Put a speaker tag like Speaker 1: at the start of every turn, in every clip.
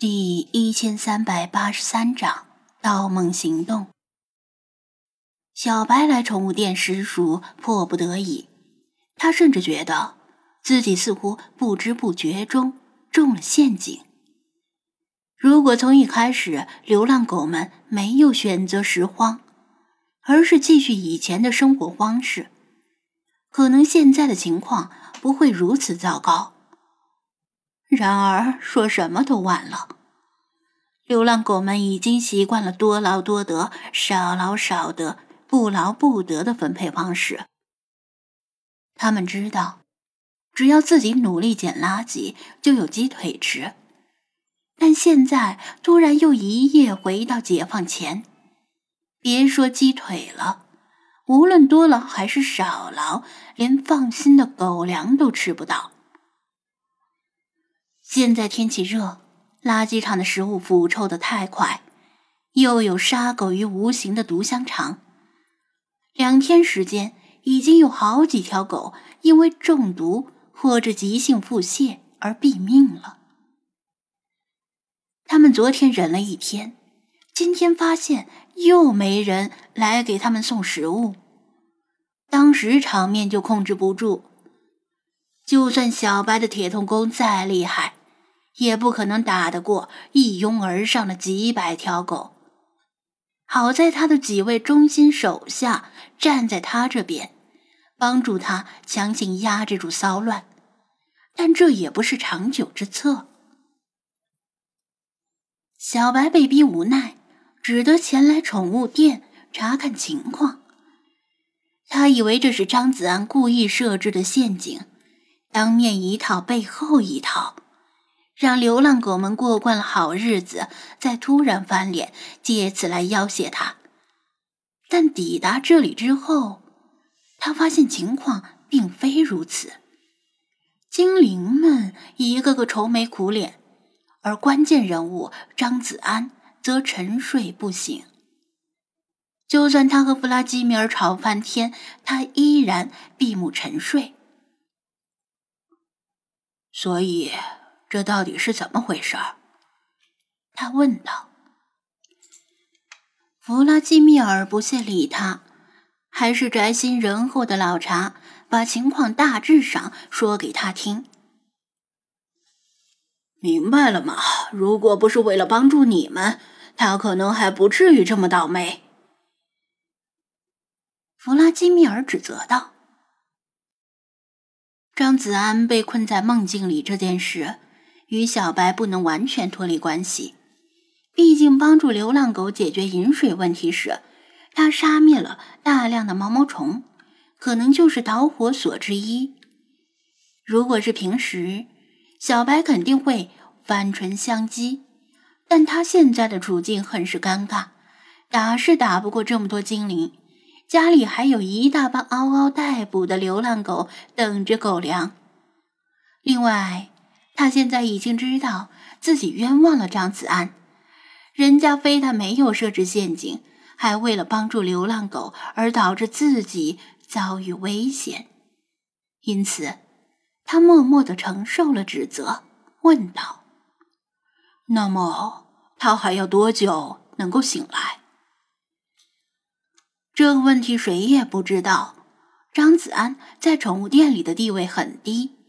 Speaker 1: 第一千三百八十三章《盗梦行动》。小白来宠物店实属迫不得已，他甚至觉得自己似乎不知不觉中中了陷阱。如果从一开始流浪狗们没有选择拾荒，而是继续以前的生活方式，可能现在的情况不会如此糟糕。然而，说什么都晚了。流浪狗们已经习惯了多劳多得、少劳少得、不劳不得的分配方式。他们知道，只要自己努力捡垃圾，就有鸡腿吃。但现在突然又一夜回到解放前，别说鸡腿了，无论多劳还是少劳，连放心的狗粮都吃不到。现在天气热，垃圾场的食物腐臭的太快，又有杀狗于无形的毒香肠。两天时间，已经有好几条狗因为中毒或者急性腹泻而毙命了。他们昨天忍了一天，今天发现又没人来给他们送食物，当时场面就控制不住。就算小白的铁头功再厉害。也不可能打得过一拥而上的几百条狗。好在他的几位忠心手下站在他这边，帮助他强行压制住骚乱，但这也不是长久之策。小白被逼无奈，只得前来宠物店查看情况。他以为这是张子安故意设置的陷阱，当面一套，背后一套。让流浪狗们过惯了好日子，再突然翻脸，借此来要挟他。但抵达这里之后，他发现情况并非如此。精灵们一个个愁眉苦脸，而关键人物张子安则沉睡不醒。就算他和弗拉基米尔吵翻天，他依然闭目沉睡。所以。这到底是怎么回事？他问道。弗拉基米尔不屑理他，还是宅心仁厚的老查把情况大致上说给他听。
Speaker 2: 明白了吗？如果不是为了帮助你们，他可能还不至于这么倒霉。
Speaker 1: 弗拉基米尔指责道。张子安被困在梦境里这件事。与小白不能完全脱离关系，毕竟帮助流浪狗解决饮水问题时，他杀灭了大量的毛毛虫，可能就是导火索之一。如果是平时，小白肯定会反唇相讥，但他现在的处境很是尴尬，打是打不过这么多精灵，家里还有一大帮嗷嗷待哺的流浪狗等着狗粮，另外。他现在已经知道自己冤枉了张子安，人家非但没有设置陷阱，还为了帮助流浪狗而导致自己遭遇危险，因此他默默的承受了指责，问道：“
Speaker 2: 那么他还要多久能够醒来？”
Speaker 1: 这个问题谁也不知道。张子安在宠物店里的地位很低。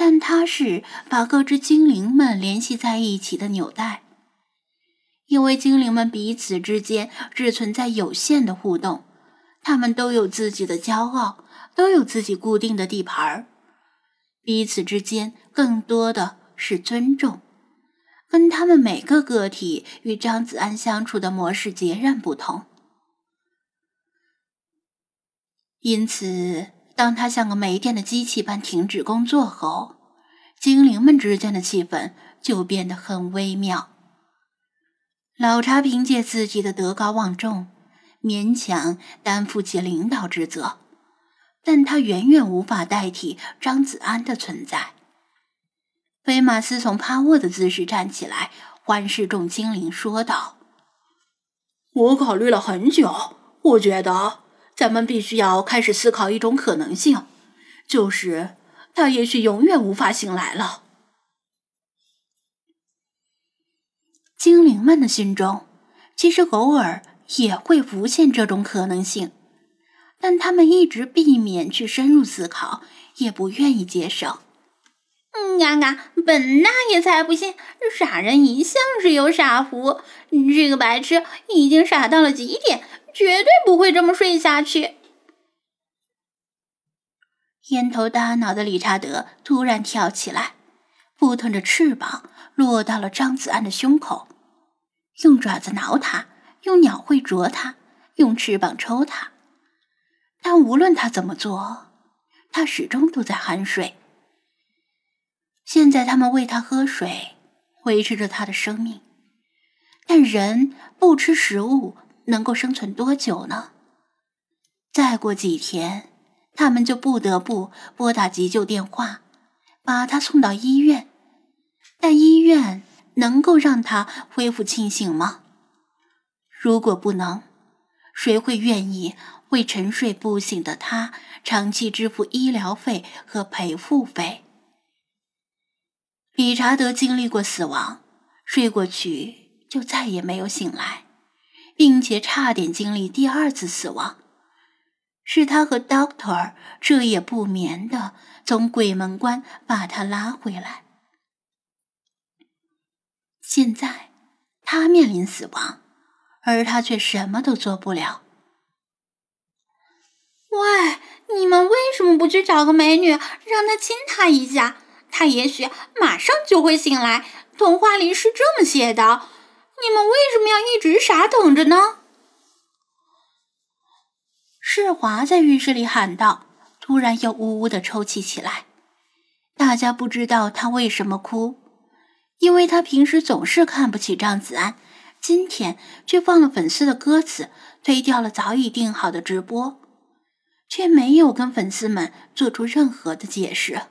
Speaker 1: 但它是把各只精灵们联系在一起的纽带，因为精灵们彼此之间只存在有限的互动，他们都有自己的骄傲，都有自己固定的地盘儿，彼此之间更多的是尊重，跟他们每个个体与张子安相处的模式截然不同，因此。当他像个没电的机器般停止工作后，精灵们之间的气氛就变得很微妙。老查凭借自己的德高望重，勉强担负起领导职责，但他远远无法代替张子安的存在。菲马斯从趴卧的姿势站起来，环视众精灵，说道：“
Speaker 2: 我考虑了很久，我觉得。”咱们必须要开始思考一种可能性，就是他也许永远无法醒来了。
Speaker 1: 精灵们的心中，其实偶尔也会浮现这种可能性，但他们一直避免去深入思考，也不愿意接受。
Speaker 3: 嗯嘎嘎，本大爷才不信，傻人一向是有傻福，这个白痴已经傻到了极点，绝对不会这么睡下去。
Speaker 1: 烟头大脑的理查德突然跳起来，扑腾着翅膀落到了张子安的胸口。用爪子挠他，用鸟喙啄他，用翅膀抽他。但无论他怎么做，他始终都在酣睡。现在他们喂他喝水，维持着他的生命。但人不吃食物能够生存多久呢？再过几天，他们就不得不拨打急救电话，把他送到医院。但医院……能够让他恢复清醒吗？如果不能，谁会愿意为沉睡不醒的他长期支付医疗费和赔付费？理查德经历过死亡，睡过去就再也没有醒来，并且差点经历第二次死亡，是他和 Doctor 彻夜不眠的从鬼门关把他拉回来。现在，他面临死亡，而他却什么都做不了。
Speaker 3: 喂，你们为什么不去找个美女，让她亲他一下？他也许马上就会醒来。童话里是这么写的。你们为什么要一直傻等着呢？
Speaker 1: 世华在浴室里喊道，突然又呜呜的抽泣起来。大家不知道他为什么哭。因为他平时总是看不起张子安，今天却放了粉丝的歌词，推掉了早已定好的直播，却没有跟粉丝们做出任何的解释。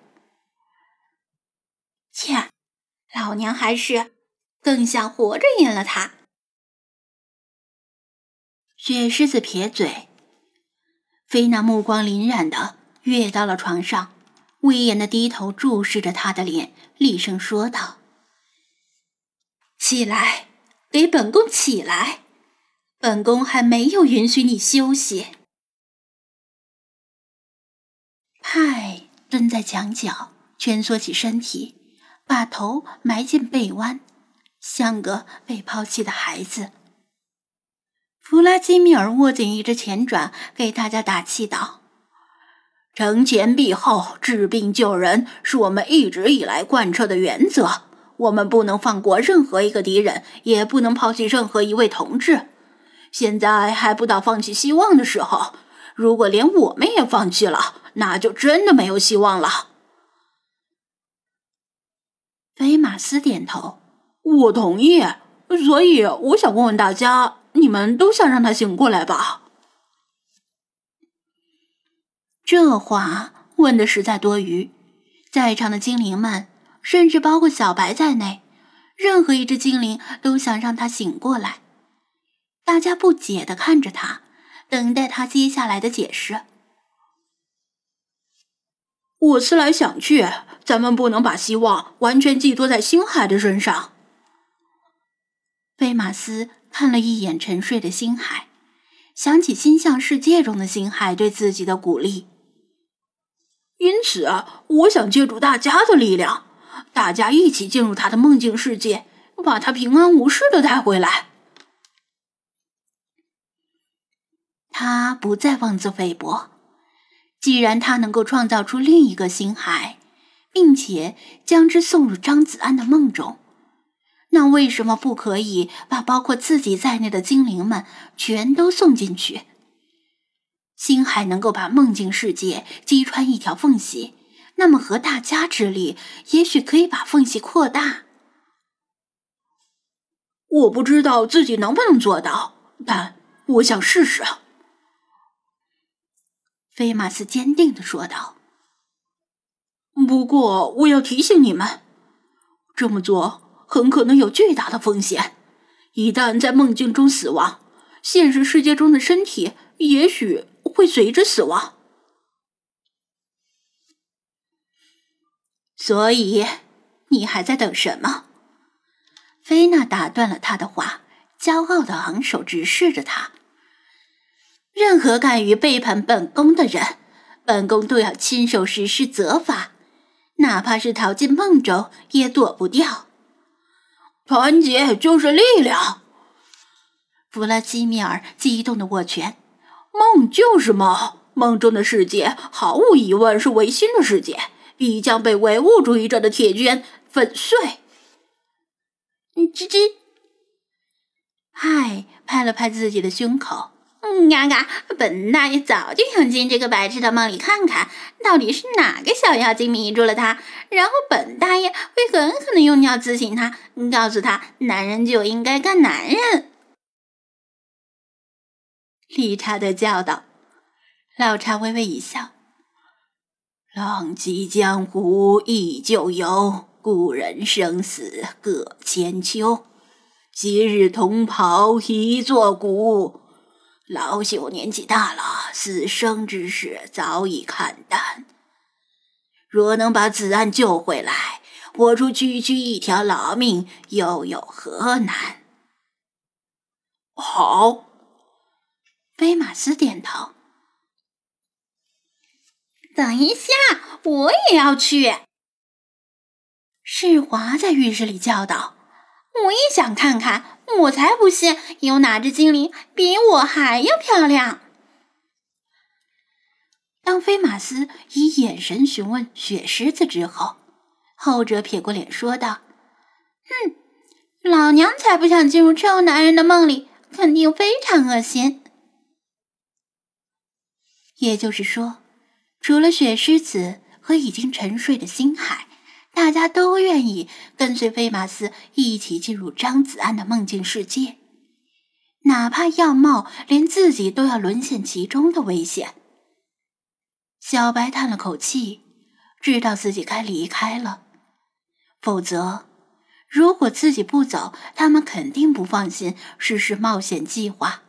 Speaker 3: 切，老娘还是更想活着赢了他。
Speaker 1: 雪狮子撇嘴，菲娜目光凛然的跃到了床上，威严的低头注视着他的脸，厉声说道。
Speaker 3: 起来，给本宫起来！本宫还没有允许你休息。
Speaker 1: 派蹲在墙角，蜷缩起身体，把头埋进背弯，像个被抛弃的孩子。弗拉基米尔握紧一只前爪，给大家打气道：“
Speaker 2: 惩前毖后，治病救人，是我们一直以来贯彻的原则。”我们不能放过任何一个敌人，也不能抛弃任何一位同志。现在还不到放弃希望的时候。如果连我们也放弃了，那就真的没有希望了。
Speaker 1: 菲马斯点头，
Speaker 2: 我同意。所以我想问问大家，你们都想让他醒过来吧？
Speaker 1: 这话问的实在多余，在场的精灵们。甚至包括小白在内，任何一只精灵都想让他醒过来。大家不解的看着他，等待他接下来的解释。
Speaker 2: 我思来想去，咱们不能把希望完全寄托在星海的身上。
Speaker 1: 菲马斯看了一眼沉睡的星海，想起星象世界中的星海对自己的鼓励，
Speaker 2: 因此，我想借助大家的力量。大家一起进入他的梦境世界，把他平安无事的带回来。
Speaker 1: 他不再妄自菲薄。既然他能够创造出另一个星海，并且将之送入张子安的梦中，那为什么不可以把包括自己在内的精灵们全都送进去？星海能够把梦境世界击穿一条缝隙。那么，和大家之力，也许可以把缝隙扩大。
Speaker 2: 我不知道自己能不能做到，但我想试试。”
Speaker 1: 菲马斯坚定的说道。
Speaker 2: “不过，我要提醒你们，这么做很可能有巨大的风险。一旦在梦境中死亡，现实世界中的身体也许会随之死亡。”
Speaker 1: 所以，你还在等什么？菲娜打断了他的话，骄傲的昂首直视着他。任何敢于背叛本宫的人，本宫都要亲手实施责罚，哪怕是逃进梦中也躲不掉。
Speaker 2: 团结就是力量。
Speaker 1: 弗拉基米尔激动的握拳。
Speaker 2: 梦就是梦，梦中的世界毫无疑问是唯心的世界，必将被唯物主义者的铁拳粉碎。
Speaker 1: 吱吱，嗨，拍了拍自己的胸口。
Speaker 3: 嗯，嘎嘎，本大爷早就想进这个白痴的梦里看看，到底是哪个小妖精迷住了他，然后本大爷会狠狠的用尿自醒他，告诉他，男人就应该干男人。
Speaker 1: 理查德叫道。老查微微一笑：“
Speaker 2: 浪迹江湖忆旧游，故人生死各千秋。昔日同袍一座孤。”老朽年纪大了，死生之事早已看淡。若能把子安救回来，我出区区一条老命，又有何难？
Speaker 1: 好，菲马斯点头。
Speaker 3: 等一下，我也要去。
Speaker 1: 世华在浴室里叫道：“
Speaker 3: 我也想看看。”我才不信有哪只精灵比我还要漂亮！
Speaker 1: 当菲马斯以眼神询问雪狮子之后，后者撇过脸说道：“
Speaker 3: 哼，老娘才不想进入臭男人的梦里，肯定非常恶心。”
Speaker 1: 也就是说，除了雪狮子和已经沉睡的星海。大家都愿意跟随菲马斯一起进入张子安的梦境世界，哪怕要冒连自己都要沦陷其中的危险。小白叹了口气，知道自己该离开了。否则，如果自己不走，他们肯定不放心实施冒险计划。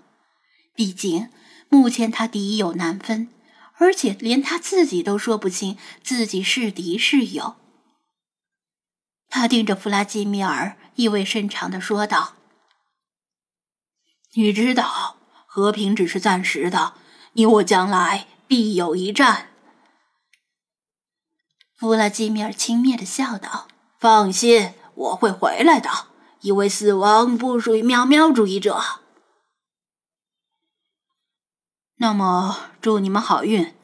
Speaker 1: 毕竟，目前他敌友难分，而且连他自己都说不清自己是敌是友。他盯着弗拉基米尔，意味深长的说道：“
Speaker 2: 你知道，和平只是暂时的，你我将来必有一战。”
Speaker 1: 弗拉基米尔轻蔑的笑道：“
Speaker 2: 放心，我会回来的，因为死亡不属于喵喵主义者。”
Speaker 1: 那么，祝你们好运，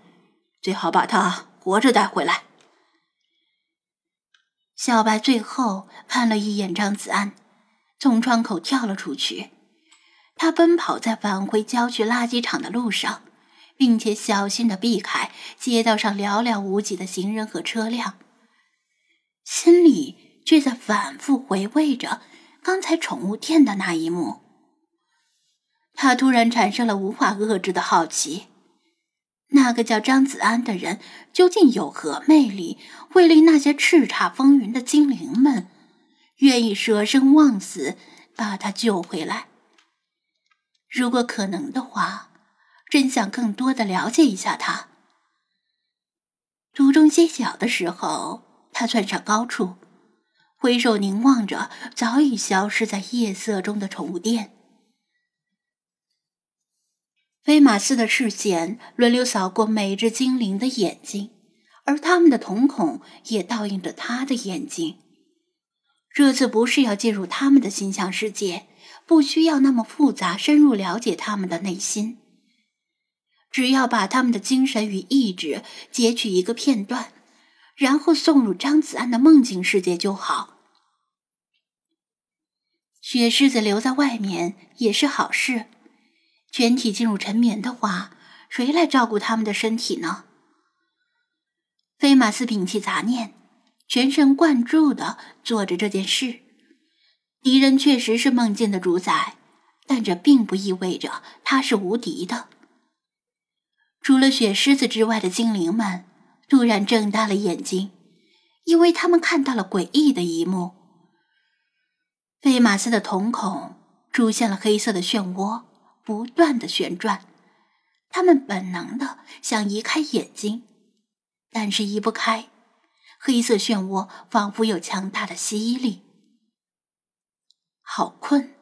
Speaker 1: 最好把他活着带回来。小白最后看了一眼张子安，从窗口跳了出去。他奔跑在返回郊区垃圾场的路上，并且小心的避开街道上寥寥无几的行人和车辆，心里却在反复回味着刚才宠物店的那一幕。他突然产生了无法遏制的好奇。那个叫张子安的人究竟有何魅力，会令那些叱咤风云的精灵们愿意舍生忘死把他救回来？如果可能的话，真想更多的了解一下他。途中歇脚的时候，他窜上高处，回首凝望着早已消失在夜色中的宠物店。威马斯的视线轮流扫过每只精灵的眼睛，而他们的瞳孔也倒映着他的眼睛。这次不是要进入他们的心象世界，不需要那么复杂，深入了解他们的内心，只要把他们的精神与意志截取一个片段，然后送入张子安的梦境世界就好。雪狮子留在外面也是好事。全体进入沉眠的话，谁来照顾他们的身体呢？菲马斯摒弃杂念，全神贯注的做着这件事。敌人确实是梦境的主宰，但这并不意味着他是无敌的。除了雪狮子之外的精灵们突然睁大了眼睛，因为他们看到了诡异的一幕：菲马斯的瞳孔出现了黑色的漩涡。不断的旋转，他们本能的想移开眼睛，但是移不开。黑色漩涡仿佛有强大的吸力。好困，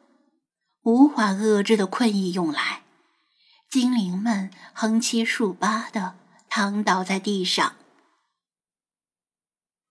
Speaker 1: 无法遏制的困意涌来，精灵们横七竖八的躺倒在地上。